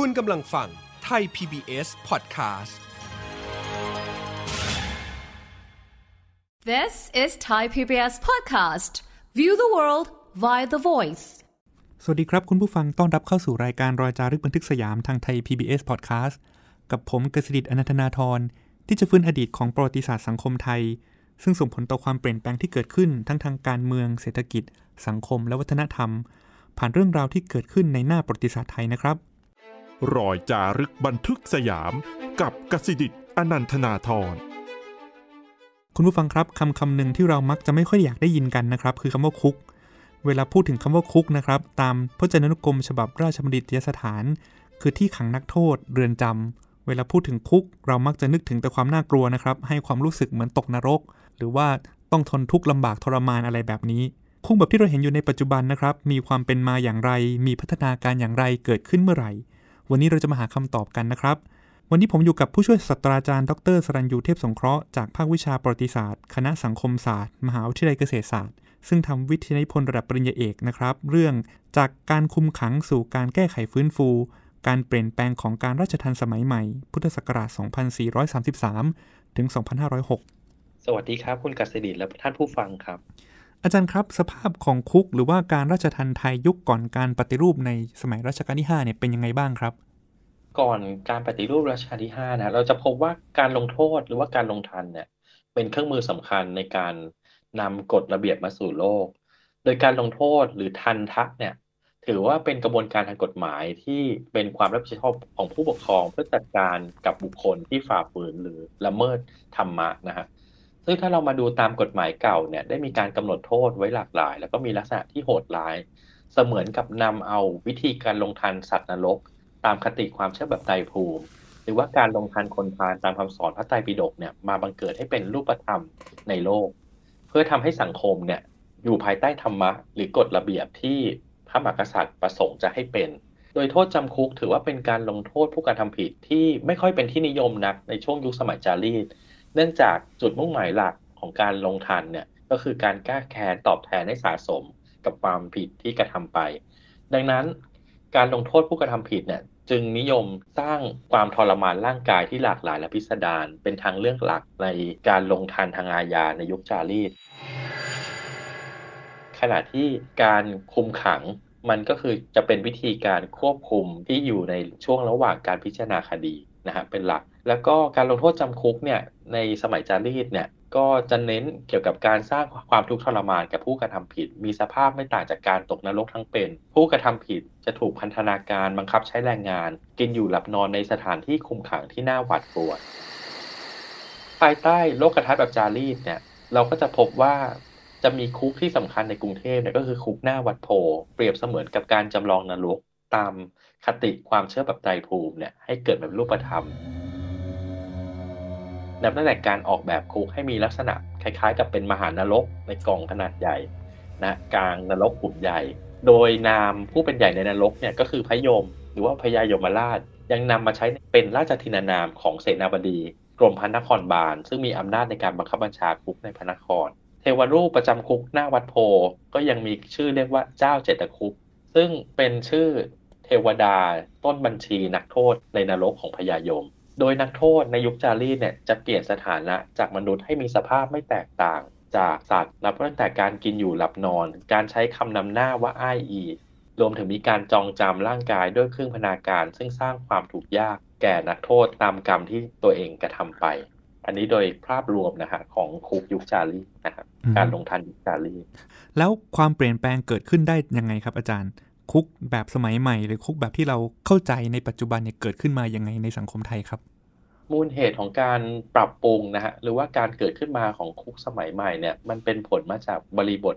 คุณกำลังฟังไทย PBS Podcast This is Thai PBS Podcast. View the world via the voice. สวัสดีครับคุณผู้ฟังต้อนรับเข้าสู่รายการรอยจารึกบันทึกสยามทางไทย PBS Podcast กับผมกฤษดิตอนันทนาทร ที่จะฟื้นอดีตของประวัติศาสตร์สังคมไทย ซึ่งส่งผลต่อความเปลี่ยนแปลงที่เกิดขึ้นทั้งทางการเมืองเศรษฐกิจ สังคมและวัฒนธรรม ผ่านเรื่องราวที่เกิดขึ้นในหน้าประวัติศาสตร์ไทยนะครับ รอยจารึกบันทึกสยาม กับกสิดิตอนันทนาทรคุณผู้ฟังครับคำคำหนึ่งที่เรามักจะไม่ค่อยอยากได้ยินกันนะครับ คือคำว่าคุก เวลาพูดถึงคำว่าคุกนะครับ ตามพจนานุกรม ฉบับราชบัณฑิตยสถาน คือที่ขังนักโทษ เรือนจำเวลาพูดถึงคุก เรามักจะนึกถึงแต่ความน่ากลัวนะครับ ให้ความรู้สึกเหมือนตกนรก หรือว่าต้องทนทุกข์ลำบากทรมานอะไรแบบนี้คุกแบบที่เราเห็นอยู่ในปัจจุบันนะครับ มีความเป็นมาอย่างไร มีพัฒนาการอย่างไรเกิดขึ้นเมื่อไหร่ วันนี้เราจะมาหาคำตอบกันนะครับ วันนี้ผมอยู่กับผู้ช่วยศาสตราจารย์ดรสรัญยูเทพสงเคราะห์จากภาควิชาประวัติศาสตร์ คณะสังคมศาสตร์ มหาวิทยาลัยเกษตรศาสตร์ ซึ่งทำวิทยานิพนธ์ระดับปริญญาเอกนะครับ เรื่องจากการคุมขังสู่การแก้ไขฟื้นฟู การเปลี่ยนแปลงของการราชทัณฑ์สมัยใหม่ พุทธศักราช 2433 ถึง 2506 สวัสดีครับ คุณกัษดิตและท่านผู้ฟังครับ อาจารย์ครับสภาพของคุกหรือว่าการราชทัณฑ์ไทยยุคก่อนการปฏิรูปในสมัยรัชกาลที่5เนี่ยเป็นยังไงบ้างครับ ก่อนการปฏิรูปรัชกาลที่5นะเราจะพบว่าการลงโทษหรือว่าการลงทันเนี่ยเป็นเครื่องมือสำคัญในการนำกฎระเบียบมาสู่โลก โดยการลงโทษหรือทันทักเนี่ยถือว่าเป็นกระบวนการทางกฎหมายที่เป็นความรับผิดชอบของผู้ปกครองเพื่อจัดการกับบุคคลที่ฝ่าฝืนหรือละเมิดธรรมะนะฮะ ซึ่งถ้าเรามาดูตามกฎหมายเก่าเนี่ยได้มีการกำหนดโทษไว้หลากหลาย แล้วก็มีลักษณะที่โหดร้าย เสมือนกับนำเอาวิธีการลงทันสัตว์นรก ตามคติความเชื่อแบบไตรภูมิ หรือว่าการลงทันคนพาลตามคำสอนพระไตรปิฎกเนี่ยมาบังเกิดให้เป็นรูปธรรมในโลก เพื่อทำให้สังคมเนี่ยอยู่ภายใต้ธรรมะ หรือกฎระเบียบที่พระมหากษัตริย์ประสงค์จะให้เป็น โดยโทษจำคุกถือว่าเป็นการลงโทษผู้กระทำผิดที่ไม่ค่อยเป็นที่นิยมนักในช่วงยุคสมัยจารีต เนื่องจากจุดมุ่งหมายหลักของการลงทันเนี่ยก็คือการแก้แค้นตอบแทนให้สะสมกับความผิดที่กระทำไป ดังนั้นการลงโทษผู้กระทำผิดเนี่ยจึงนิยมสร้างความทรมานร่างกายที่หลากหลายและพิสดารเป็นทางเลือกหลักในการลงทันทางอาญาในยุคจารีต ขณะที่การคุมขังมันก็คือจะเป็นวิธีการควบคุมที่อยู่ในช่วงระหว่างการพิจารณาคดี นะฮะเป็นหลัก แล้วก็การลงโทษจำคุกเนี่ยในสมัยจารีตเนี่ยก็จะเน้นเกี่ยวกับการสร้างความทุกข์ทรมานกับผู้กระทำผิด มีสภาพไม่ต่างจากการตกนรกทั้งเป็น ผู้กระทำผิดจะถูกพันธนาการบังคับใช้แรงงาน กินอยู่หลับนอนในสถานที่คุมขังที่น่าหวาดกลัวภายใต้โลกทัศน์แบบจารีตเนี่ยเราก็จะพบว่าจะมีคุกที่สำคัญในกรุงเทพเนี่ยก็คือคุกหน้าวัดโพเปรียบเสมือนกับการจำลองนรกตาม คติความเชื่อแบบไตรภูมิเนี่ยให้เกิดแบบรูปธรรมนับตั้งแต่การออกแบบคุกให้มีลักษณะ คล้ายๆ กับเป็นมหานรกในกล่องขนาดใหญ่นะกลางนรกหุ่นใหญ่ โดยนามผู้เป็นใหญ่ในนรกเนี่ยก็คือพระยม หรือว่าพญายมราช ยังนำมาใช้เป็นราชทินานามของเสนาบดี กรมพระนครบาล ซึ่งมีอำนาจในการบังคับบัญชาคุกในพระนคร เทวรูปประจำคุกหน้าวัดโพก็ยังมีชื่อเรียกว่าเจ้าเจตคุก ซึ่งเป็นชื่อ เทวดาต้นบัญชีนักโทษในนรกของพญายม โดยนักโทษในยุคจารีตเนี่ยจะเปลี่ยนสถานะจากมนุษย์ให้มีสภาพไม่แตกต่าง จากสัตว์นับตั้งแต่การกินอยู่หลับนอน การใช้คำนำหน้าว่าอ้ายอีรวมถึงมีการจองจำร่างกายด้วยเครื่องพนาการ ซึ่งสร้างความถูกยากแก่นักโทษตามกรรมที่ตัวเองกระทำไป อันนี้โดยภาพรวมนะฮะของคุกยุคจารีตนะครับการลงทันยุคจารีตแล้วความเปลี่ยนแปลงเกิดขึ้นได้ยังไงครับอาจารย์ คุกแบบสมัยใหม่ หรือคุกแบบที่เราเข้าใจในปัจจุบันเนี่ยเกิดขึ้นมายังไงในสังคมไทยครับ มูลเหตุของการปรับปรุงนะฮะหรือว่าการเกิดขึ้นมาของคุกสมัยใหม่เนี่ยมันเป็นผลมาจากบริบท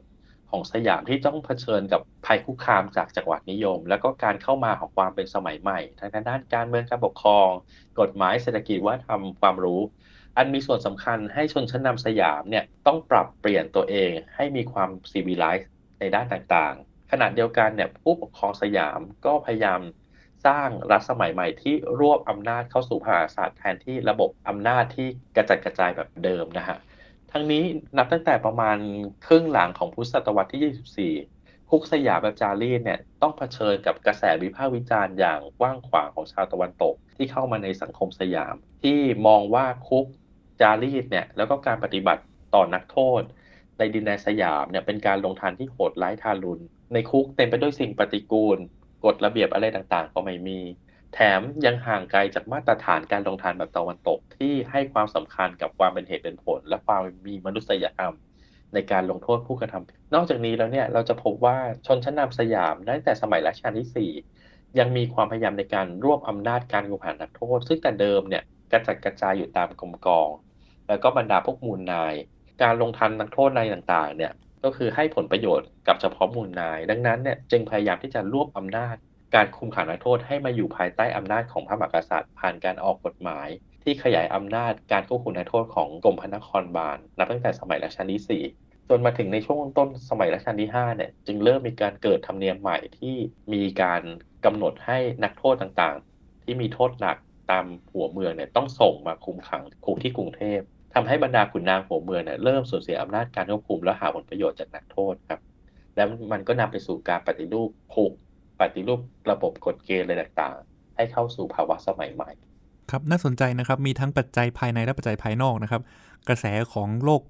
ของสยามที่ต้องเผชิญกับภัยคุกคามจากจังหวัดนิยม แล้วก็การเข้ามาของความเป็นสมัยใหม่ทางด้านการเมืองการปกครอง กฎหมายเศรษฐกิจว่าทำความรู้ อันมีส่วนสำคัญให้ชนชั้นนำสยามเนี่ยต้องปรับเปลี่ยนตัวเองให้มีความซีวิไลซ์ในด้านต่าง ขณะเดียวกันเนี่ยผู้ปกครองสยามก็พยายามสร้างรัฐสมัยใหม่ที่รวบอำนาจเข้าสู่พระมหากษัตริย์แทนที่ระบบอำนาจที่กระจัดกระจายแบบเดิมนะฮะทั้งนี้นับตั้งแต่ประมาณครึ่งหลังของพุทธศตวรรษที่ 24 คุกสยามแบบจารีตเนี่ยต้องเผชิญกับกระแสวิพากษ์วิจารณ์อย่างกว้างขวางของชาวตะวันตก ที่เข้ามาในสังคมสยาม ที่มองว่าคุกจารีตเนี่ยแล้วก็การปฏิบัติต่อนักโทษ ในดินแดนสยามเนี่ยเป็นการลงทันที่โหดร้ายทารุณ ในคุกเต็มไปด้วยสิ่งปฏิกูล กฎระเบียบอะไรต่างๆ ก็ไม่มี แถมยังห่างไกลจากมาตรฐานการลงทันแบบตะวันตกที่ให้ความสำคัญกับความเป็นเหตุเป็นผล และความมีมนุษยธรรมในการลงโทษผู้กระทำนอกจากนี้แล้วเนี่ยเราจะพบว่าชนชั้นนำสยามตั้งแต่สมัยรัชกาลที่ 4 ยังมีความพยายามในการรวบอำนาจการกุมหานักโทษ ซึ่งแต่เดิมเนี่ยกระจัดกระจายอยู่ตามกรมกอง แล้วก็บรรดาพวกมูลนาย การลงทันนักโทษในต่างๆ เนี่ยก็คือให้ผลประโยชน์กับเฉพาะมูลนาย ดังนั้นเนี่ยจึงพยายามที่จะรวบอำนาจ การคุมขังนักโทษให้มาอยู่ภายใต้อำนาจของพระมหากษัตริย์ ผ่านการออกกฎหมาย ที่ขยายอำนาจการควบคุมนักโทษของกรมพระนครบาลนับตั้งแต่สมัยรัชกาลที่ 4จนมาถึงในช่วงต้นสมัยรัชกาลที่5เนี่ยจึงเริ่มมีการเกิดธรรมเนียมใหม่ที่มีการกำหนดให้นักโทษต่างๆ ที่มีโทษหนักตามหัวเมืองเนี่ยต้องส่งมาคุมขังคุกที่กรุงเทพ ทำให้บรรดาขุนนางหัวเมืองเนี่ยเริ่มสูญเสียอำนาจการควบคุมและหาผลประโยชน์จากนักโทษครับ แล้วมันก็นำไปสู่การปฏิรูปคุกปฏิรูประบบกฎเกณฑ์อะไรต่างๆ ให้เข้าสู่ภาวะสมัยใหม่ ครับน่าสนใจนะครับมีทั้งปัจจัยภายในและปัจจัยภายนอกนะครับ กระแสของโลก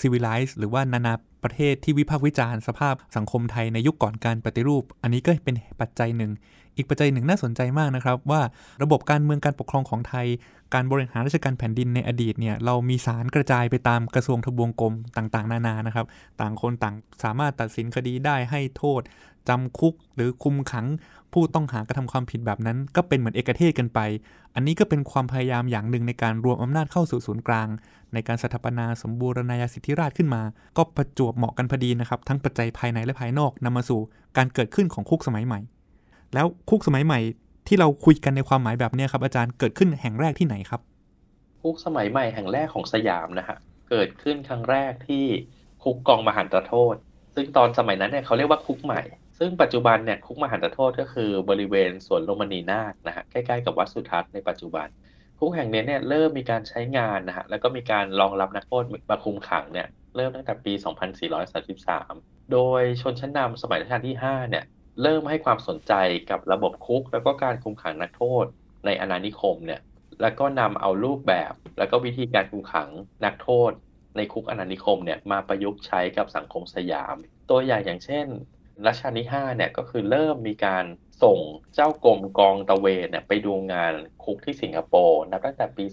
ซีวิไลซ์หรือว่านานาประเทศที่วิพากษ์วิจารณ์สภาพสังคมไทยในยุคก่อนการปฏิรูป อันนี้ก็เป็นปัจจัยหนึ่ง อีกปัจจัยหนึ่งน่าสนใจมากนะครับ ว่าระบบการเมืองการปกครองของไทย การบริหารราชการแผ่นดินในอดีตเนี่ยเรามีสารกระจายไปตามกระทรวงทบวงกรมต่างๆ นานานะครับ ต่างคนต่างสามารถตัดสินคดีได้ให้โทษจำคุกหรือคุมขังผู้ต้องหากระทำความผิดแบบนั้น ก็เป็นเหมือนเอกเทศกันไป อันนี้ก็เป็นความพยายามอย่างหนึ่งในการรวมอำนาจเข้าสู่ศูนย์กลาง ในการสถาปนาสมบูรณาญาสิทธิราชขึ้นมา ก็ประจวบเหมาะกันพอดีนะครับ ทั้งปัจจัยภายในและภายนอกนำมาสู่การเกิดขึ้นของคุกสมัยใหม่ แล้วคุกสมัยใหม่ที่เราคุยกันในความหมายแบบนี้ครับอาจารย์เกิดขึ้นแห่งแรกที่ไหนครับ คุกสมัยใหม่แห่งแรกของสยามนะฮะเกิดขึ้นครั้งแรกที่คุกกองมหันตโทษ ซึ่งตอนสมัยนั้นเนี่ยเขาเรียกว่าคุกใหม่ ซึ่งปัจจุบันเนี่ยคุกมหันตโทษก็คือบริเวณสวนโรมนีนาคนะฮะใกล้ๆกับวัดสุทัศน์ในปัจจุบันคุกแห่งนี้เนี่ยเริ่มมีการใช้งานนะฮะแล้วก็มีการรองรับนักโทษมาคุมขังเนี่ยเริ่มตั้งแต่ปี 2433 โดยชนชั้นนำสมัยรัชกาลที่ 5 เนี่ย เริ่มให้ความสนใจกับระบบคุก แล้วก็การคุมขังนักโทษในอาณานิคมเนี่ยแล้วก็นำเอารูปแบบ แล้วก็วิธีการคุมขังนักโทษ ในคุกอาณานิคมเนี่ยมาประยุกต์ใช้กับสังคมสยาม ตัวอย่างอย่างเช่นรัชกาลที่5เนี่ยก็คือเริ่มมีการส่งเจ้ากรมกองตะเวนเนี่ยไปดูงานคุกที่สิงคโปร์นับตั้งแต่ปี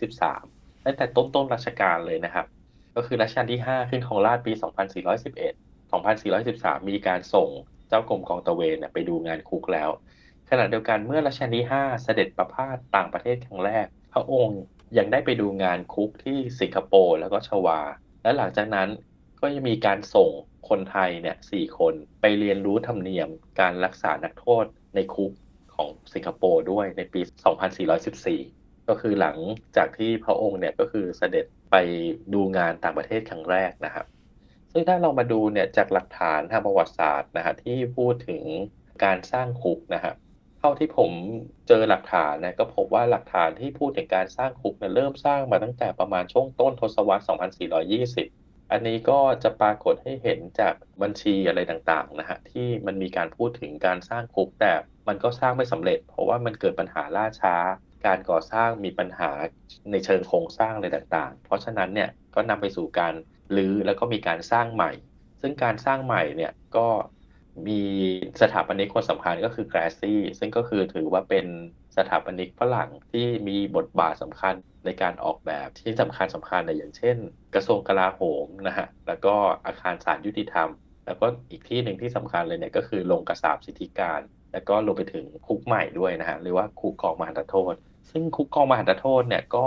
2413 ตั้งแต่ต้นต้นรัชกาลเลยนะครับ ก็คือรัชกาลที่ 5 ขึ้นของราชปี 2411 2413 มีการส่ง เจ้ากรมกองตะเวนเนี่ยไปดูงานคุกแล้ว ขณะเดียวกันเมื่อรัชกาลที่ 5 เสด็จประพาสต่างประเทศครั้งแรก พระองค์ยังได้ไปดูงานคุกที่สิงคโปร์แล้วก็ชวา และหลังจากนั้นก็จะมีการส่งคนไทยเนี่ยสี่คนไปเรียนรู้ธรรมเนียมการรักษานักโทษในคุกของสิงคโปร์ด้วยในปี 2414 ก็คือหลังจากที่พระองค์เนี่ยก็คือเสด็จไปดูงานต่างประเทศครั้งแรกนะครับ ซึ่งถ้าเรามาดูเนี่ยจากหลักฐานทางประวัติศาสตร์นะฮะที่พูดถึงการสร้างคุกนะฮะเท่าที่ผมเจอหลักฐานนะก็พบว่าหลักฐานที่พูดถึงการสร้างคุกเนี่ยเริ่มสร้างมาตั้งแต่ประมาณช่วงต้นทศวรรษ 2420 อันนี้ก็จะปรากฏให้เห็นจากบัญชีอะไรต่างๆนะฮะที่มันมีการพูดถึงการสร้างคุกแต่มันก็สร้างไม่สำเร็จ เพราะว่ามันเกิดปัญหาล่าช้า การก่อสร้างมีปัญหาในเชิงโครงสร้างอะไรต่างๆ เพราะฉะนั้นเนี่ยก็นำไปสู่การ รื้อแล้วก็มีการสร้างใหม่ ซึ่งการสร้างใหม่เนี่ยก็มีสถาปนิกคนสำคัญก็คือแกรซี่ ซึ่งก็คือถือว่าเป็นสถาปนิกฝรั่งที่มีบทบาทสำคัญในการออกแบบที่สำคัญสำคัญในอย่างเช่น กระทรวงกลาโหมนะฮะแล้วก็อาคารศาลยุติธรรม แล้วก็อีกที่หนึ่งที่สำคัญเลยเนี่ยก็คือโรงกระสาบสิทธิการ แล้วก็รวมไปถึงคุกใหม่ด้วยนะฮะหรือว่าคุกกองมหันตโทษ ซึ่งคุกกองมหันตโทษเนี่ยก็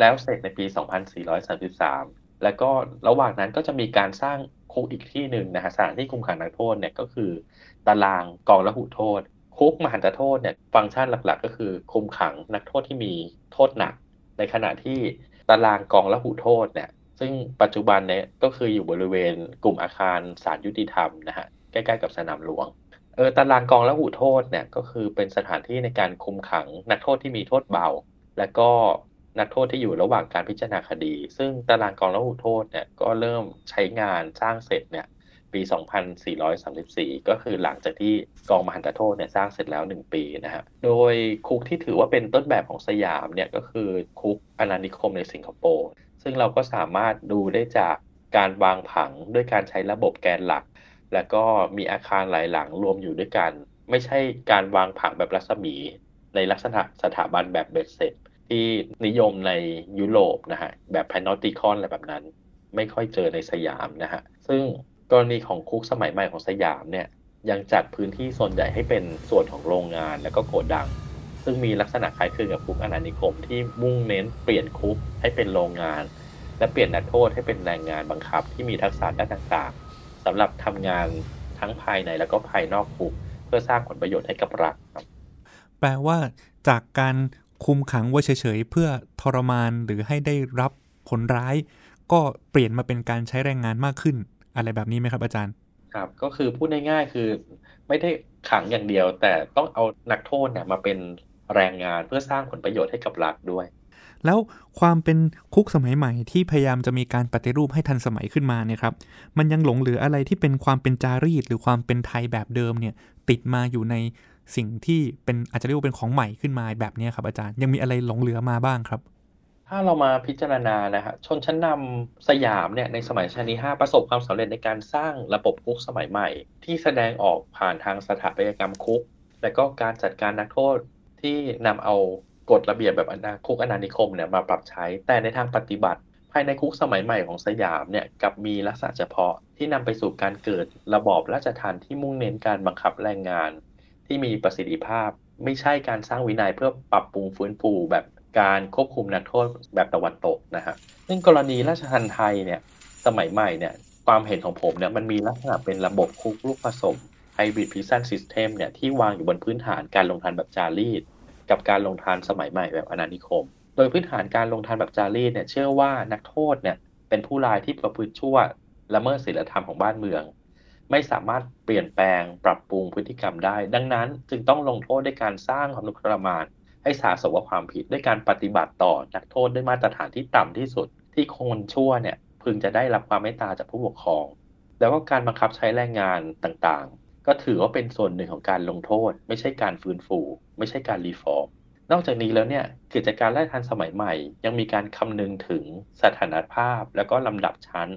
แล้วเสร็จในปี 2433 แล้วก็ระหว่างนั้นก็จะมีการสร้างคุกอีกที่หนึ่งนะฮะสถานที่คุมขังนักโทษเนี่ยก็คือตารางกองละหุโทษ คุกมหันตโทษเนี่ยฟังก์ชันหลักๆ ก็คือคุมขังนักโทษที่มีโทษหนัก ในขณะที่ตารางกองละหุโทษเนี่ยซึ่งปัจจุบันเนี่ยก็คืออยู่บริเวณกลุ่มอาคารศาลยุติธรรมนะฮะใกล้ๆกับสนามหลวงเออตารางกองละหุโทษเนี่ยก็คือเป็นสถานที่ในการคุมขังนักโทษที่มีโทษเบา และก็ นักโทษที่อยู่ระหว่างการพิจารณาคดี ซึ่งตารางกองละหุโทษเนี่ยก็เริ่มใช้งานสร้างเสร็จเนี่ยปี 2434 ก็คือหลังจากที่กองมหันตโทษเนี่ยสร้างเสร็จแล้ว 1 ปีนะฮะ โดยคุกที่ถือว่าเป็นต้นแบบของสยามเนี่ยก็คือคุกอาณานิคมในสิงคโปร์ ซึ่งเราก็สามารถดูได้จากการวางผังด้วยการใช้ระบบแกนหลัก แล้วก็มีอาคารหลายหลังรวมอยู่ด้วยกัน ไม่ใช่การวางผังแบบรัศมี ในลักษณะสถาบันแบบเบ็ดเสร็จ ที่นิยมในยุโรปนะฮะแบบแพนอติคอนอะไรแบบนั้น ไม่ค่อยเจอในสยามนะฮะซึ่งกรณีของคุกสมัยใหม่ของสยามเนี่ยยังจัดพื้นที่ส่วนใหญ่ให้เป็นส่วนของโรงงานแล้วก็โกดัง ซึ่งมีลักษณะคล้ายคลึงกับคุกอาณานิคม ที่มุ่งเน้นเปลี่ยนคุกให้เป็นโรงงาน และเปลี่ยนนักโทษให้เป็นแรงงานบังคับที่มีทักษะด้านต่างๆสำหรับทำงานทั้งภายในแล้วก็ภายนอกคุก เพื่อสร้างผลประโยชน์ให้กับรัฐครับแปลว่าจากการ คุมขังไว้เฉยๆ เพื่อทรมานหรือให้ได้รับผลร้าย ก็เปลี่ยนมาเป็นการใช้แรงงานมากขึ้น อะไรแบบนี้ไหมครับอาจารย์ ครับก็คือพูดง่ายๆคือ ไม่ได้ขังอย่างเดียว แต่ต้องเอานักโทษเนี่ยมาเป็นแรงงานเพื่อสร้างผลประโยชน์ให้กับรัฐด้วย แล้วความเป็นคุกสมัยใหม่ที่พยายามจะมีการปฏิรูปให้ทันสมัยขึ้นมาเนี่ยครับ มันยังหลงเหลืออะไรที่เป็นความเป็นจารีต หรือความเป็นไทยแบบเดิมเนี่ยติดมาอยู่ใน สิ่งที่เป็นอาจจะเรียกว่าเป็นของใหม่ขึ้นมาแบบนี้ครับอาจารย์ยังมีอะไรหลงเหลือมาบ้างครับ ถ้าเรามาพิจารณานะฮะชนชั้นนำสยามเนี่ยในสมัยรัชาลที่5ประสบความสำเร็จในการสร้างระบบคุกสมัยใหม่ ที่แสดงออกผ่านทางสถาปัตยกรรมคุก และก็การจัดการนักโทษที่นำเอากฎระเบียบแบบอนาคุกอนานิคมเนี่ยมาปรับใช้ แต่ในทางปฏิบัติ ภายในคุกสมัยใหม่ของสยามเนี่ยกับมีลักษณะเฉพาะที่นำไปสู่การเกิดระบอบราชทัณฑ์ที่มุ่งเน้นการบังคับแรงงาน ที่มีประสิทธิภาพ ไม่ใช่การสร้างวินัยเพื่อปรับปรุงฟื้นฟูแบบการควบคุมนักโทษแบบตะวันตกนะฮะซึ่งกรณีราชทัณฑ์ไทยเนี่ยสมัยใหม่เนี่ยความเห็นของผมเนี่ยมันมีลักษณะเป็นระบบคุกลูกผสม Hybrid Prison System เนี่ยที่วางอยู่บนพื้นฐานการลงทันแบบจารีต กับการลงทันสมัยใหม่แบบอนานิคม โดยพื้นฐานการลงทันแบบจารีตเนี่ยเชื่อว่านักโทษเนี่ยเป็นผู้ร้ายที่ประพฤติชั่วละเมิดศีลธรรมของบ้านเมือง ไม่สามารถเปลี่ยนแปลงปรับปรุงพฤติกรรมได้ ดังนั้นจึงต้องลงโทษด้วยการสร้างความทุกข์ทรมาน ให้สาสมกับความผิดด้วยการปฏิบัติต่อนักโทษด้วยมาตรฐานที่ต่ำที่สุด ที่คนชั่วเนี่ยพึงจะได้รับความเมตตาจากผู้ปกครอง แล้วก็การบังคับใช้แรงงานต่างๆ ก็ถือว่าเป็นส่วนหนึ่งของการลงโทษ ไม่ใช่การฟื้นฟู ไม่ใช่การ reform นอกจากนี้แล้วเนี่ยกิจการราชทัณฑ์สมัยใหม่ ยังมีการคำนึงถึงสถานภาพ แล้วก็ลำดับชั้น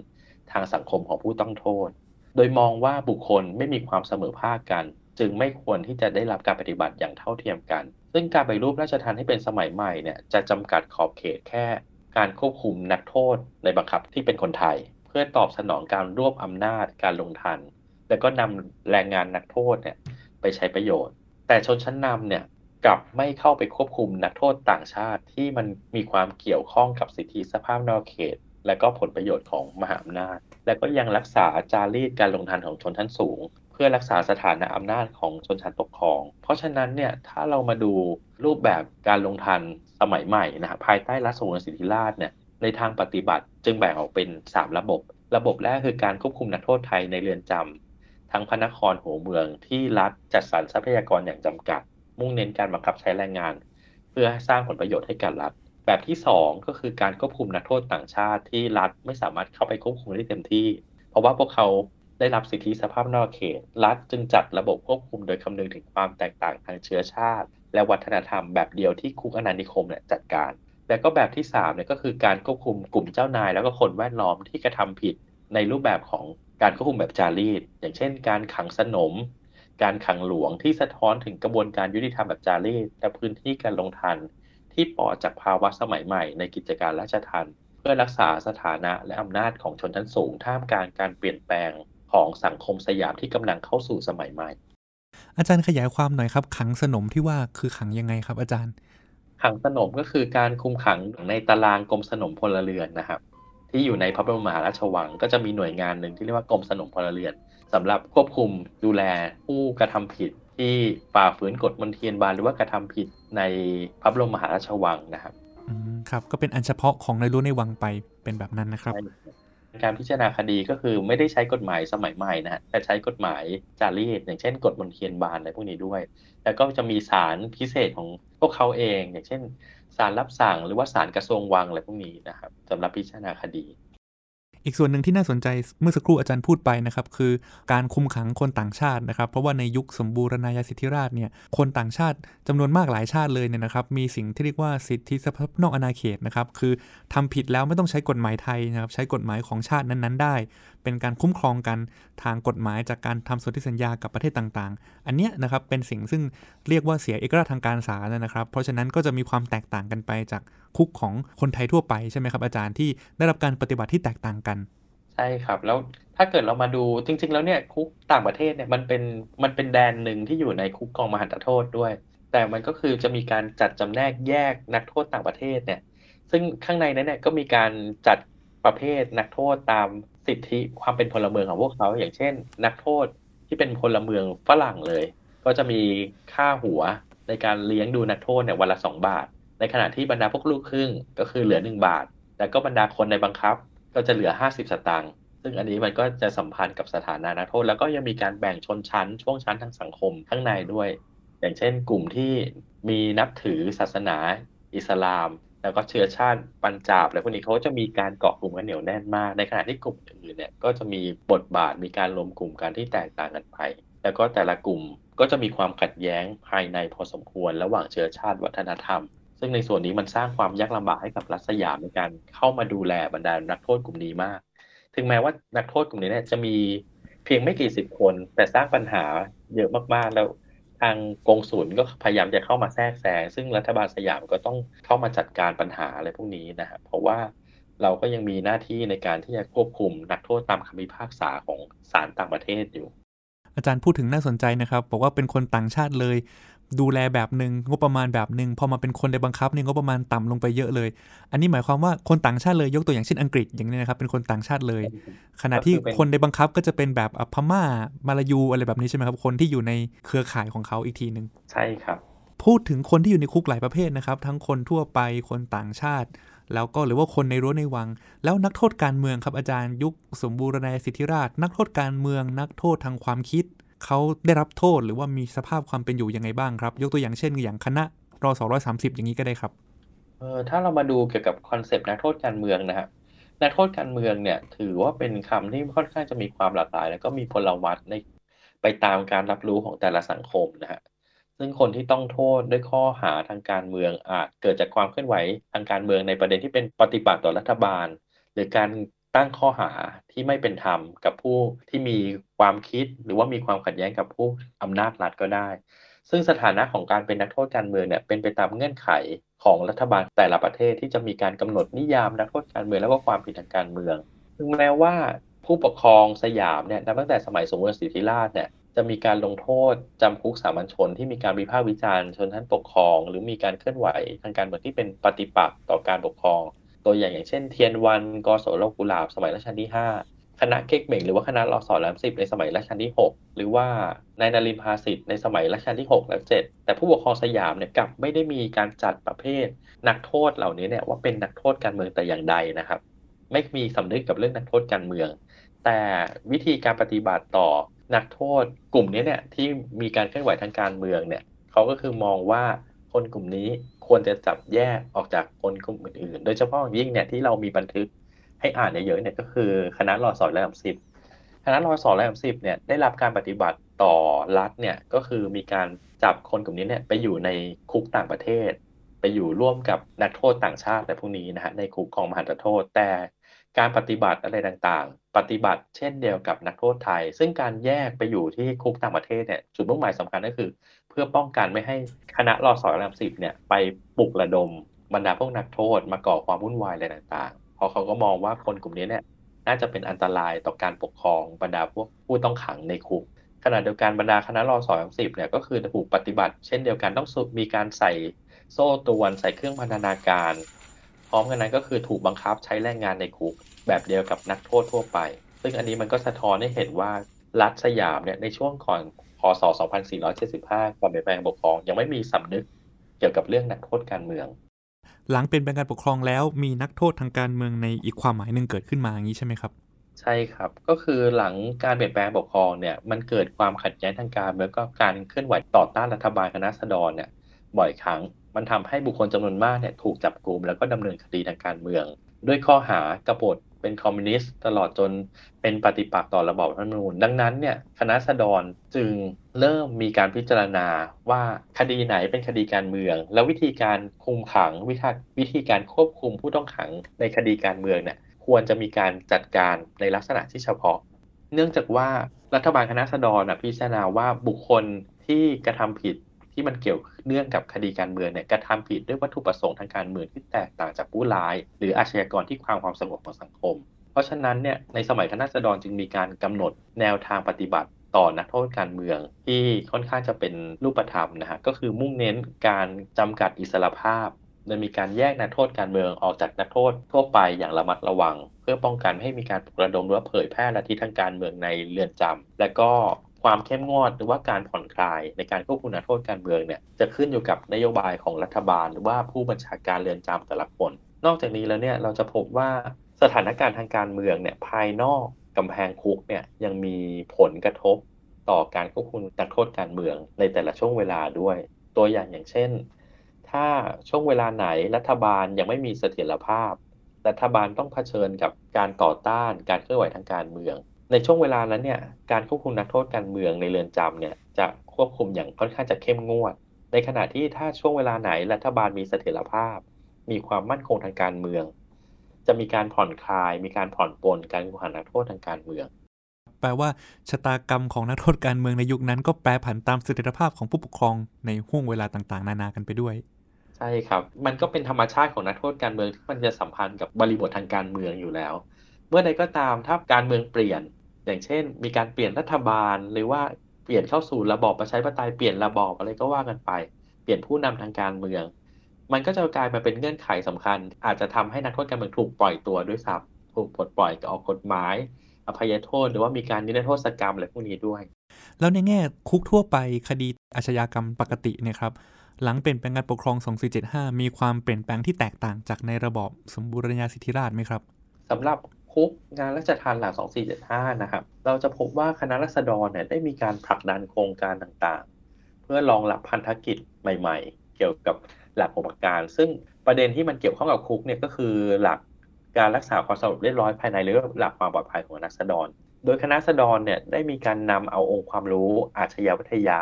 ทางสังคมของผู้ต้องโทษ โดยมองว่าบุคคลไม่มีความเสมอภาคกัน จึงไม่ควรที่จะได้รับการปฏิบัติอย่างเท่าเทียมกัน ซึ่งการปฏิรูปราชทัณฑ์ให้เป็นสมัยใหม่เนี่ยจะจำกัดขอบเขตแค่ การควบคุมนักโทษในบังคับที่เป็นคนไทย เพื่อตอบสนองการรวบอำนาจการลงทัน แล้วก็นำแรงงานนักโทษเนี่ยไปใช้ประโยชน์ แต่ชนชั้นนำเนี่ยกลับไม่เข้าไปควบคุมนักโทษต่างชาติที่มันมีความเกี่ยวข้องกับสิทธิสภาพนอกเขต และก็ผลประโยชน์ของมหาอำนาจ และก็ยังรักษาจารีตการลงทันของชนชั้นสูง เพื่อรักษาสถานะอำนาจของชนชั้นปกครอง เพราะฉะนั้นเนี่ยถ้าเรามาดูรูปแบบการลงทันสมัยใหม่นะฮะภายใต้รัฐสงวนสิทธิราชเนี่ยในทางปฏิบัติจึงแบ่งออกเป็น 3 ระบบ ระบบแรกคือการควบคุมนักโทษไทยในเรือนจำทั้งพระนครหัวเมืองที่รัฐจัดสรรทรัพยากรอย่างจำกัด มุ่งเน้นการบังคับใช้แรงงาน เพื่อสร้างผลประโยชน์ให้กับรัฐ แบบที่ 2 ก็คือการควบคุมนักโทษต่างชาติที่รัฐไม่สามารถเข้าไปควบคุมได้เต็มที่ เพราะว่าพวกเขาได้รับสิทธิสภาพนอกเขต รัฐจึงจัดระบบควบคุมโดยคำนึงถึงความแตกต่างทางเชื้อชาติ และวัฒนธรรมแบบเดียวที่คุกอนานิคมเนี่ยจัดการ และก็แบบที่3เนี่ยก็คือการควบคุมกลุ่มเจ้านาย แล้วก็คนแวดล้อมที่กระทำผิด ในรูปแบบของการควบคุมแบบจารีต อย่างเช่น การขังสนม การขังหลวงที่สะท้อนถึงกระบวนการยุติธรรมแบบจารีตและพื้นที่การลงทัน ที่ปลอดจากภาวะสมัยใหม่ในกิจการราชทัณฑ์เพื่อรักษาสถานะและอำนาจของชนชั้นสูงท่ามกลางการเปลี่ยนแปลงของสังคมสยามที่กำลังเข้าสู่สมัยใหม่ อาจารย์ขยายความหน่อยครับ ขังสนมที่ว่าคือขังยังไงครับ อาจารย์ ขังสนมก็คือการคุมขังในตารางกรมสนมพลเรือนนะครับ ที่อยู่ในพระบรมมหาราชวัง ก็จะมีหน่วยงานหนึ่งที่เรียกว่ากรมสนมพลเรือนสำหรับควบคุมดูแลผู้กระทำผิด ที่ฝ่าฝืนกฎมนเทียนบานหรือว่ากระทำผิดในพระบรมมหาราชวังนะครับอืมครับ ก็เป็นอันเฉพาะของในรั้วในวังไปเป็นแบบนั้นนะครับ การพิจารณาคดีก็คือไม่ได้ใช้กฎหมายสมัยใหม่นะฮะแต่ใช้กฎหมายจารีตอย่างเช่น กฎมนเทียนบานอะไรพวกนี้ด้วย แล้วก็จะมีศาลพิเศษของพวกเขาเอง อย่างเช่นศาลรับสั่งหรือว่าศาลกระทรวงวังอะไรพวกนี้นะครับสำหรับพิจารณาคดี อีกส่วนหนึ่งที่น่าสนใจเมื่อสักครู่อาจารย์พูดไปนะครับ คือการคุมขังคนต่างชาตินะครับ เพราะว่าในยุคสมบูรณาญาสิทธิราชเนี่ยคนต่างชาติจำนวนมากหลายชาติเลยเนี่ยนะครับ มีสิ่งที่เรียกว่าสิทธิสภาพนอกอาณาเขตนะครับ คือทำผิดแล้วไม่ต้องใช้กฎหมายไทยนะครับใช้กฎหมายของชาตินั้นๆ ได้ เป็นการคุ้มครองกันทางกฎหมายจากการทำสนธิสัญญากับประเทศต่างๆ อันเนี้ยนะครับเป็นสิ่งซึ่งเรียกว่าเสียเอกราชทางการศาลนะครับ เพราะฉะนั้นก็จะมีความแตกต่างกันไปจากคุกของคนไทยทั่วไปใช่ไหมครับอาจารย์ที่ได้รับการปฏิบัติที่แตกต่างกันใช่ครับแล้วถ้าเกิดเรามาดูจริง ๆ แล้วเนี่ยคุกต่างประเทศเนี่ยมันเป็นมันเป็นแดนหนึ่งที่อยู่ในคุกกองมหันตโทษด้วย แต่มันก็คือจะมีการจัดจำแนกแยกนักโทษต่างประเทศเนี่ยซึ่งข้างในนั้นเนี่ยก็มีการจัดประเภทนักโทษตาม สิทธิความเป็นพลเมืองของพวกเขา อย่างเช่น นักโทษที่เป็นพลเมืองฝรั่งเลย ก็จะมีค่าหัวในการเลี้ยงดูนักโทษเนี่ยวันละสองบาท ในขณะที่บรรดาพวกลูกครึ่งก็คือเหลือหนึ่งบาท แต่ก็บรรดาคนในบังคับก็จะเหลือ50สตางค์ซึ่งอันนี้มันก็จะสัมพันธ์กับสถานะนักโทษ แล้วก็ยังมีการแบ่งชนชั้น ช่วงชั้นทางสังคมข้างในด้วย อย่างเช่นกลุ่มที่มีนับถือศาสนาอิสลาม แล้วก็เชื้อชาติปัญจาบอะไรพวกนี้เขาจะมีการเกาะกลุ่มกันเหนียวแน่นมาก ในขณะที่กลุ่มอื่นเนี่ยก็จะมีบทบาทมีการรวมกลุ่มกันที่แตกต่างกันไป แล้วก็แต่ละกลุ่มก็จะมีความขัดแย้งภายในพอสมควรระหว่างเชื้อชาติวัฒนธรรม ซึ่งในส่วนนี้มันสร้างความยากลำบากให้กับรัฐสยามในการเข้ามาดูแลบรรดานักโทษกลุ่มนี้มาก ถึงแม้ว่านักโทษกลุ่มนี้เนี่ยจะมีเพียงไม่กี่สิบคน แต่สร้างปัญหาเยอะมากๆ แล้ว ทางกงสุลก็พยายามจะเข้ามาแทรกแซงซึ่งรัฐบาลสยามก็ต้องเข้ามาจัดการปัญหาอะไรพวกนี้นะครับเพราะว่าเราก็ยังมีหน้าที่ในการที่จะควบคุมนักโทษตามคำพิพากษาของศาลต่างประเทศอยู่ อาจารย์พูดถึงน่าสนใจนะครับ บอกว่าเป็นคนต่างชาติเลย ดูแลแบบหนึ่งงบประมาณแบบหนึ่งพอมาเป็นคนในบังคับเนี่ยงบประมาณต่ำลงไปเยอะเลย อันนี้หมายความว่าคนต่างชาติเลยยกตัวอย่างเช่นอังกฤษอย่างนี้นะครับเป็นคนต่างชาติเลย ขณะที่คนในบังคับก็จะเป็นแบบพม่ามาลายูอะไรแบบนี้ใช่ไหมครับคนที่อยู่ในเครือข่ายของเขาอีกทีหนึ่งใช่ครับ พูดถึงคนที่อยู่ในคุกหลายประเภทนะครับ ทั้งคนทั่วไปคนต่างชาติ แล้วก็หรือว่าคนในรั้วในวัง แล้วนักโทษการเมืองครับอาจารย์ยุคสมบูรณาญาสิทธิราช นักโทษการเมือง นักโทษทางความคิด เขาได้รับโทษหรือว่ามีสภาพความเป็นอยู่ยังไงบ้างครับ ยกตัวอย่างเช่น อย่างคณะรอสองร้อยสามสิบอย่างนี้ก็ได้ครับเออถ้าเรามาดูเกี่ยวกับคอนเซปต์นักโทษการเมืองนะครับนักโทษการเมืองเนี่ย ถือว่าเป็นคำที่ค่อนข้างจะมีความหลากหลาย แล้วก็มีพลวัตในไปตามการรับรู้ของแต่ละสังคมนะฮะซึ่งคนที่ต้องโทษด้วยข้อหาทางการเมืองอาจเกิดจากความเคลื่อนไหวทางการเมืองในประเด็นที่เป็นปฏิบัติต่อรัฐบาล หรือการ ตั้งข้อหาที่ไม่เป็นธรรมกับผู้ที่มีความคิดหรือว่ามีความขัดแย้งกับผู้อำนาจรัฐก็ได้ ซึ่งสถานะของการเป็นนักโทษการเมืองเนี่ยเป็นไปตามเงื่อนไขของรัฐบาลแต่ละประเทศที่จะมีการกำหนดนิยามนักโทษการเมืองแล้วก็ความผิดทางการเมืองถึงแม้ว่าผู้ปกครองสยามเนี่ยนับตั้งแต่สมัยสมเด็จสิทธิราชเนี่ยจะมีการลงโทษจำคุกสามัญชนที่มีการวิพากษ์วิจารณ์ชนชั้นปกครอง หรือมีการเคลื่อนไหวทางการเมืองที่เป็นปฏิปักษ์ต่อการปกครอง ตัวอย่างอย่างเช่นเทียนวันกศโลกุลาบสมัยรัชกาลที่ 5 คณะเก๊กเหม่งหรือว่าคณะรอสอรามสิบในสมัยรัชกาลที่ 6 หรือว่านายนารินทร์ภาสิทธิ์ในสมัยรัชกาลที่ 6 และ 7 แต่ผู้ปกครองสยามเนี่ยกลับไม่ได้มีการจัดประเภท นักโทษเหล่านี้เนี่ยว่าเป็นนักโทษการเมืองแต่อย่างใดนะครับ ไม่มีสำนึกกับเรื่องนักโทษการเมือง แต่วิธีการปฏิบัติต่อนักโทษกลุ่มนี้เนี่ยที่มีการเคลื่อนไหวทางการเมืองเนี่ยเขาก็คือมองว่าคนกลุ่มนี้ ควรจะจับแยกออกจากคนกลุ่มอื่นๆ โดยเฉพาะยิ่งเนี่ยที่เรามีบันทึกให้อ่านเยอะๆเนี่ยก็คือคณะรอสอและอัมสิบคณะรอสอและอัมสิบเนี่ยได้รับการปฏิบัติต่อรัฐเนี่ยก็คือมีการจับคนกลุ่มนี้เนี่ยไปอยู่ในคุกต่างประเทศ ไปอยู่ร่วมกับนักโทษต่างชาติอะไรพวกนี้นะฮะในคุกของมหาโทษแต่ การปฏิบัติอะไรต่างๆ ปฏิบัติเช่นเดียวกับนักโทษไทย ซึ่งการแยกไปอยู่ที่คุกต่างประเทศเนี่ยจุดมุ่งหมายสำคัญก็คือ เพื่อป้องกันไม่ให้คณะรอสอรามสิบเนี่ยไปปลุกระดมบรรดาพวกนักโทษมาก่อความวุ่นวายอะไรต่างๆ เพราะเขาก็มองว่าคนกลุ่มนี้เนี่ยน่าจะเป็นอันตรายต่อการปกครองบรรดาพวกผู้ต้องขังในคุกขณะเดียวกันบรรดาคณะรอสอรามสิบเนี่ยก็คือถูกปฏิบัติ เช่นเดียวกันต้องมีการใส่โซ่ตรวนใส่เครื่องพันธนาการ พร้อมกันนั้นก็คือถูกบังคับใช้แรงงานในคุก แบบเดียวกับนักโทษทั่วไป ซึ่งอันนี้มันก็สะท้อนให้เห็นว่ารัฐสยามเนี่ยในช่วงก่อนพศ 2475ก่อนเปลี่ยนแปลงปกครอง ยังไม่มีสำนึกเกี่ยวกับเรื่องนักโทษการเมือง หลังเป็นแปลงการปกครองแล้วมีนักโทษทางการเมืองในอีกความหมายหนึ่งเกิดขึ้นมาอย่างนี้ใช่ไหมครับ ใช่ครับ ก็คือหลังการเปลี่ยนแปลงปกครองเนี่ยมันเกิดความขัดแย้งทางการเมืองก็การเคลื่อนไหวต่อต้านรัฐบาลคณะราษฎรเนี่ย บ่อยครั้ง มันทำให้บุคคลจำนวนมากเนี่ยถูกจับกลุมแล้วก็ดำเนินคดีทางการเมือง ด้วยข้อหากบฏเป็นคอมมิวนิสต์ตลอดจนเป็นปฏิปักษ์ต่อระบอบรัฐธรรมนูญดังนั้นเนี่ยคณะสดรจึงเริ่มมีการพิจารณาว่าคดีไหนเป็นคดีการเมือง แล้ววิธีการคุมขังวิธีวิธีการควบคุมผู้ต้องขังในคดีการเมืองเนี่ยควรจะมีการจัดการในลักษณะที่เฉพาะ เนื่องจากว่ารัฐบาลคณะสดรพิจารณาว่าบุคคลที่กระทำผิด ที่มันเกี่ยวเนื่องกับคดีการเมืองเนี่ยกระทำผิดด้วยวัตถุประสงค์ทางการเมืองที่แตกต่างจากผู้ร้าย หรืออาชญากรที่ความความสงบของสังคม เพราะฉะนั้นเนี่ยในสมัยคณะสดรจึงมีการกำหนดแนวทางปฏิบัติต่อนักโทษการเมืองที่ค่อนข้างจะเป็นรูปธรรมนะฮะก็คือมุ่งเน้นการจำกัดอิสรภาพโดยมีการแยกนักโทษการเมืองออกจากนักโทษทั่วไปอย่างระมัดระวัง เพื่อป้องกันให้มีการปลุกระดมหรือว่าเผยแพร่ลัทธิทางการเมืองในเรือนจำและก็ ความเข้มงวดหรือว่าการผ่อนคลายในการควบคุมนักโทษการเมืองเนี่ยจะขึ้นอยู่กับนโยบายของรัฐบาล หรือว่าผู้บัญชาการเรือนจำแต่ละคน นอกจากนี้แล้วเนี่ยเราจะพบว่าสถานการณ์ทางการเมืองเนี่ยภายนอกกำแพงคุกเนี่ยยังมีผลกระทบต่อการควบคุมนักโทษการเมืองในแต่ละช่วงเวลาด้วย ตัวอย่างอย่างเช่น ถ้าช่วงเวลาไหนรัฐบาลยังไม่มีเสถียรภาพ รัฐบาลต้องเผชิญกับการต่อต้านการเคลื่อนไหวทางการเมือง ในช่วงเวลานั้นเนี่ยการควบคุมนักโทษการเมืองในเรือนจำเนี่ยจะควบคุมอย่างค่อนข้างจะเข้มงวด ในขณะที่ถ้าช่วงเวลาไหนรัฐบาลมีเสถียรภาพ มีความมั่นคงทางการเมือง จะมีการผ่อนคลาย มีการผ่อนปลนการควบคุมนักโทษทางการเมือง แปลว่าชะตากรรมของนักโทษการเมืองในยุคนั้น ก็แปรผันตามเสถียรภาพของผู้ปกครองในห่วงเวลาต่างๆ นานากันไปด้วยใช่ครับ มันก็เป็นธรรมชาติของนักโทษการเมืองที่มันจะสัมพันธ์กับบริบททางการเมืองอยู่แล้วเมื่อใดก็ตามถ้าการเมืองเปลี่ยน อย่างเช่น มีการเปลี่ยนรัฐบาลหรือว่าเปลี่ยนเข้าสู่ระบอบประชาธิปไตยเปลี่ยนระบอบอะไรก็ว่ากันไป เปลี่ยนผู้นำทางการเมือง มันก็จะกลายมาเป็นเงื่อนไขสำคัญ อาจจะทำให้นักโทษการเมืองถูกปล่อยตัวด้วยซ้ำถูกปลดปล่อยออกกฎหมาย อภัยโทษหรือว่ามีการนิรโทษกรรมอะไรพวกนี้ด้วย แล้วในแง่คุกทั่วไปคดีอาชญากรรมปกติเนี่ยครับหลังเปลี่ยนแปลงการปกครอง 2475 มีความเปลี่ยนแปลงที่แตกต่างจากในระบอบสมบูรณาสิทธิราชย์ไหมครับสำหรับ คุกงานราชทานหลัง2475 นะครับ เราจะพบว่าคณะรัษฎรเนี่ยได้มีการผลักดันโครงการต่างๆ เพื่อรองรับพันธกิจใหม่ๆ เกี่ยวกับหลักอุปการ ซึ่งประเด็นที่มันเกี่ยวข้องกับคุกเนี่ยก็คือหลักการรักษาความสงบเรียบร้อยภายในหรือหลักความปลอดภัยของนักษฎร โดยคณะรัษฎรเนี่ยได้มีการนำเอาองค์ความรู้อาชญาวิทยา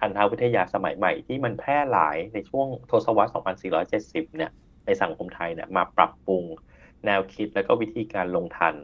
ทันทวิทยาสมัยใหม่ที่มันแพร่หลายในช่วงทศวรรษ 2470 เนี่ยในสังคมไทยเนี่ยมาปรับปรุง แนวคิดและก็วิธีการลงทัน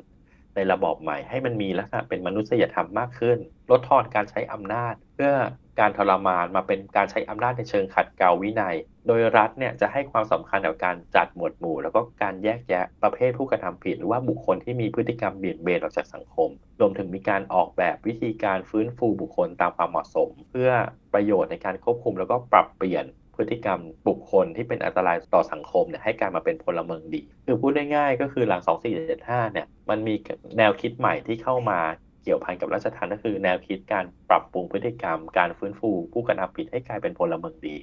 ในระบอบใหม่ให้มันมีลักษณะเป็นมนุษยธรรมมากขึ้น ลดทอนการใช้อำนาจ เพื่อการทรมานมาเป็นการใช้อำนาจในเชิงขัดเกลาวินัย โดยรัฐเนี่ยจะให้ความสำคัญกับการจัดหมวดหมู่ แล้วก็การแยกแยะประเภทผู้กระทำผิด หรือว่าบุคคลที่มีพฤติกรรมเบี่ยดเบนออกจากสังคม รวมถึงมีการออกแบบวิธีการฟื้นฟูบุคคลตามความเหมาะสม เพื่อประโยชน์ในการควบคุมแล้วก็ปรับเปลี่ยน พฤติกรรมบุคคลที่เป็นอันตรายต่อสังคมเนี่ยให้กลายมาเป็นพลเมืองดี คือพูดง่ายๆก็คือหลัง 2475 เนี่ยมันมีแนวคิดใหม่ที่เข้ามาเกี่ยวพันกับราชทัณฑ์ก็คือแนวคิดการปรับปรุงพฤติกรรม การฟื้นฟู ผู้กระทำผิดให้กลายเป็นพลเมืองดี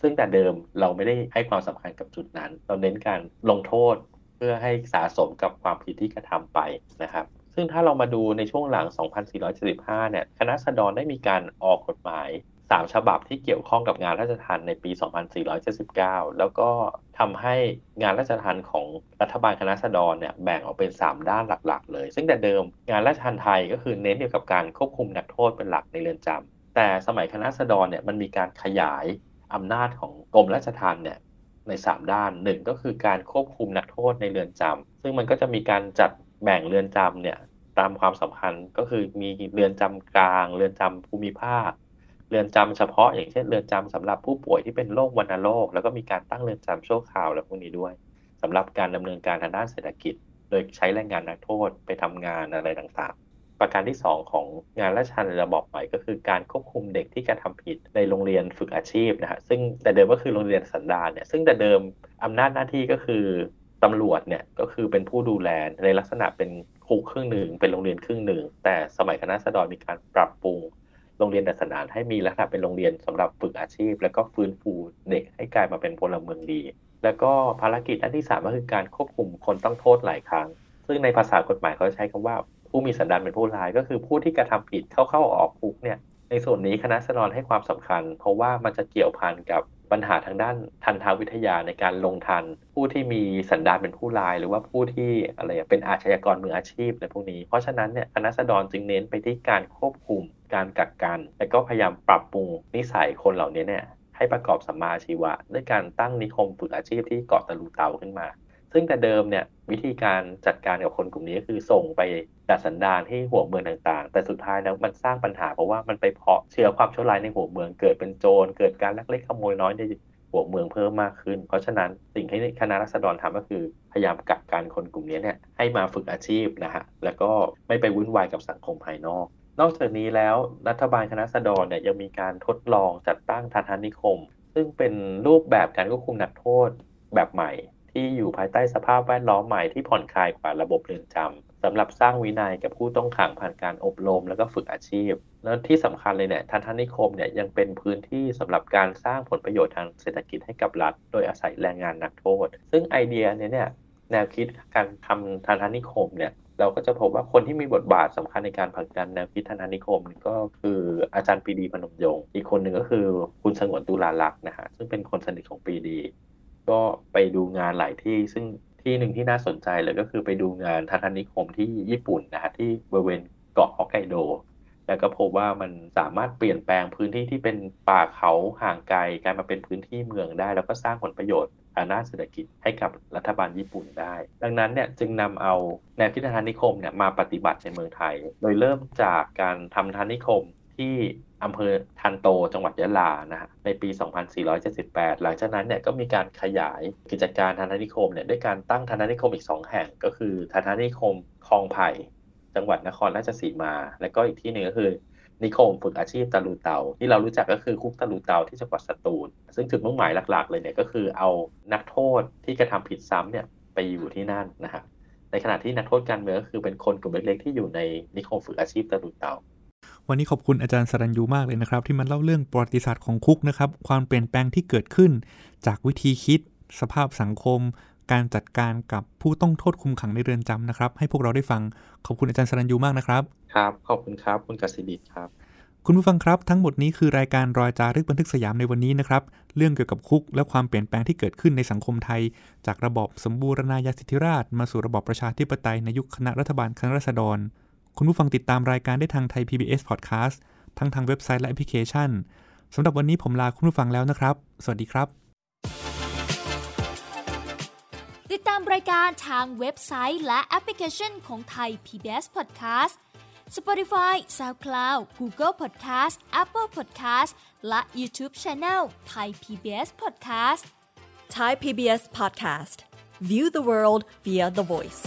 ซึ่งแต่เดิมเราไม่ได้ให้ความสำคัญกับจุดนั้น เราเน้นการลงโทษเพื่อให้สะสมกับความผิดที่กระทำไปนะครับ ซึ่งถ้าเรามาดูในช่วงหลัง 2475 เนี่ย คณะสดรได้มีการออกกฎหมาย 3 ฉบับที่เกี่ยวข้องกับงานราชทัณฑ์ในปี 2479 แล้วก็ทำให้งานราชทัณฑ์ของรัฐบาลคณะสดรเนี่ยแบ่งออกเป็น 3 ด้านหลักๆ เลย ซึ่งแต่เดิมงานราชทัณฑ์ไทยก็คือเน้นเกี่ยวกับการควบคุมนักโทษเป็นหลักในเรือนจำแต่สมัยคณะสดรเนี่ยมันมีการขยายอำนาจของกรมราชทัณฑ์เนี่ยใน 3 ด้านหนึ่งก็คือการควบคุมนักโทษในเรือนจำซึ่งมันก็จะมีการจัดแบ่งเรือนจำเนี่ยตามความสำคัญก็คือมีเรือนจำกลาง เรือนจำภูมิภาค เรือนจำเฉพาะ อย่างเช่นเรือนจำสำหรับผู้ป่วยที่เป็นโรควัณโรค แล้วก็มีการตั้งเรือนจำชั่วคราวและพวกนี้ด้วยสำหรับการดำเนินการทางด้านเศรษฐกิจ โดยใช้แรงงานนักโทษไปทำงานอะไรต่างๆ ประการที่ 2 ของงานราชทัณฑ์ในระบอบใหม่ก็คือการควบคุมเด็กที่กระทำผิดในโรงเรียนฝึกอาชีพนะฮะซึ่งแต่เดิมก็คือโรงเรียนสันดานเนี่ยซึ่งแต่เดิมอำนาจหน้าที่ก็คือตำรวจเนี่ยก็คือเป็นผู้ดูแลในลักษณะเป็นคุกครึ่งหนึ่งเป็นโรงเรียนครึ่งหนึ่งแต่สมัยคณะสดรมีการปรับปรุง รงเรียนดัสนานให้มีลักษณะเป็นโรงเรียนสำหรับฝึกอาชีพ แล้วก็ฟื้นฟูเด็กให้กลายมาเป็นพลเมืองดี แล้วก็ภารกิจอันที่3ก็คือการควบคุมคนต้องโทษหลายครั้ง ซึ่งในภาษากฎหมายเขาใช้คำว่า ผู้มีสันดานเป็นผู้ร้าย ก็คือผู้ที่กระทำผิดเข้าเข้าออกคุกเนี่ยในส่วนนี้คณะสนอนให้ความสำคัญ เพราะว่ามันจะเกี่ยวพันกับ ปัญหาทางด้านทันทาวิทยาในการลงทัน ผู้ที่มีสันดานเป็นผู้ลาย หรือว่าผู้ที่อะไรเป็นอาชญากรมืออาชีพในพวกนี้ เพราะฉะนั้นเนี่ยคณะสดรจึงเน้นไปที่การควบคุม การกักกัน และก็พยายามปรับปรุงนิสัยคนเหล่านี้เนี่ยให้ประกอบสัมมาอาชีวะ ด้วยการตั้งนิคมฝึกอาชีพที่เกาะตะลูเตาขึ้นมา ซึ่งแต่เดิมเนี่ยวิธีการจัดการกับคนกลุ่มนี้ก็คือส่งไปดัดสันดานที่หัวเมืองต่างๆ แต่สุดท้ายแล้วมันสร้างปัญหาเพราะว่ามันไปเพาะเชื้อความชั่วร้ายในหัวเมืองเกิดเป็นโจรเกิดการลักเล็กขโมยน้อยในหัวเมืองเพิ่มมากขึ้น เพราะฉะนั้นสิ่งที่คณะรัษฎรทำก็คือ พยายามกักกันคนกลุ่มนี้เนี่ยให้มาฝึกอาชีพนะฮะแล้วก็ไม่ไปวุ่นวายกับสังคมภายนอกนอกจากนี้แล้วรัฐบาลคณะรัษฎรเนี่ยยังมีการทดลองจัดตั้งทานทานิคม ซึ่งเป็นรูปแบบการควบคุมนักโทษแบบใหม่ ที่อยู่ภายใต้สภาพแวดล้อมใหม่ที่ผ่อนคลายกว่าระบบเรือนจำสำหรับสร้างวินัยกับผู้ต้องขังผ่านการอบรมแล้วก็ฝึกอาชีพ แล้วที่สำคัญเลยเนี่ยทันทนิคมเนี่ยยังเป็นพื้นที่สำหรับการสร้างผลประโยชน์ทางเศรษฐกิจให้กับรัฐ โดยอาศัยแรงงานนักโทษ ซึ่งไอเดียเนี่ยเนี่ยแนวคิดการทำทันทนิคมเนี่ยเราก็จะพบว่าคนที่มีบทบาทสำคัญในการผลักดันแนวคิดทันทานิคมก็คืออาจารย์ปีดีพนมยงค์อีกคนหนึ่งก็คือคุณสงวนตุลาลักษณ์นะฮะซึ่งเป็นคนสนิทของปีดี ก็ไปดูงานหลายที่ซึ่งที่หนึ่งที่น่าสนใจเลยก็คือไปดูงานทันทานิคมที่ญี่ปุ่นนะฮะที่บริเวณเกาะฮอกไกโด แล้วก็พบว่ามันสามารถเปลี่ยนแปลงพื้นที่ที่เป็นป่าเขาห่างไกลกลายมาเป็นพื้นที่เมืองได้ แล้วก็สร้างผลประโยชน์ทางด้านเศรษฐกิจให้กับรัฐบาลญี่ปุ่นได้ ดังนั้นเนี่ยจึงนำเอาแนวคิดทานนิคมเนี่ยมาปฏิบัติในเมืองไทย โดยเริ่มจากการทำทานนิคมที่ อำเภอทันโตจังหวัดยะลานะฮะในปี 2478 หลังจากนั้นเนี่ยก็มีการขยายกิจการทานิคมเนี่ยด้วยการตั้งทานนิคมอีก 2 แห่ง ก็คือทานนิคมคลองไผ่จังหวัดนครราชสีมา และก็อีกที่หนึ่งก็คือนิคมฝึกอาชีพตะลูเตา ที่เรารู้จักก็คือคุกตะลูเตาที่จังหวัดสตูล ซึ่งจุดมุ่งหมายหลักๆ เลยเนี่ยก็คือเอานักโทษที่กระทำผิดซ้ำเนี่ยไปอยู่ที่นั่นนะฮะในขณะที่นักโทษการเมืองก็คือเป็นคนกลุ่มเล็กๆที่อยู่ในนิคมฝึกอาชีพตะลูเตา วันนี้ขอบคุณอาจารย์สรัญยูมากเลยนะครับ ที่มาเล่าเรื่องประวัติศาสตร์ของคุกนะครับ ความเปลี่ยนแปลงที่เกิดขึ้น จากวิธีคิด สภาพสังคม การจัดการกับผู้ต้องโทษคุมขังในเรือนจำนะครับ ให้พวกเราได้ฟังขอบคุณอาจารย์สรัญยูมากนะครับครับขอบคุณครับคุณกสิดิตครับคุณผู้ฟังครับทั้งหมดนี้คือรายการรอยจารึกบันทึกสยามในวันนี้นะครับ เรื่องเกี่ยวกับคุก และความเปลี่ยนแปลงที่เกิดขึ้นในสังคมไทย จากระบอบสมบูรณาญาสิทธิราช มาสู่ระบอบประชาธิปไตยในยุคคณะรัฐบาลคณะรัษฎร คุณผู้ฟังติดตามรายการได้ทางไทย PBS Podcast ทั้งทางเว็บไซต์และแอปพลิเคชันสำหรับวันนี้ผมลาคุณผู้ฟังแล้วนะครับ สวัสดีครับ ติดตามรายการทางเว็บไซต์และแอปพลิเคชันของไทย PBS Podcast Spotify SoundCloud Google Podcast Apple Podcast และ YouTube Channel Thai PBS Podcast Thai PBS Podcast. View the world via the voice.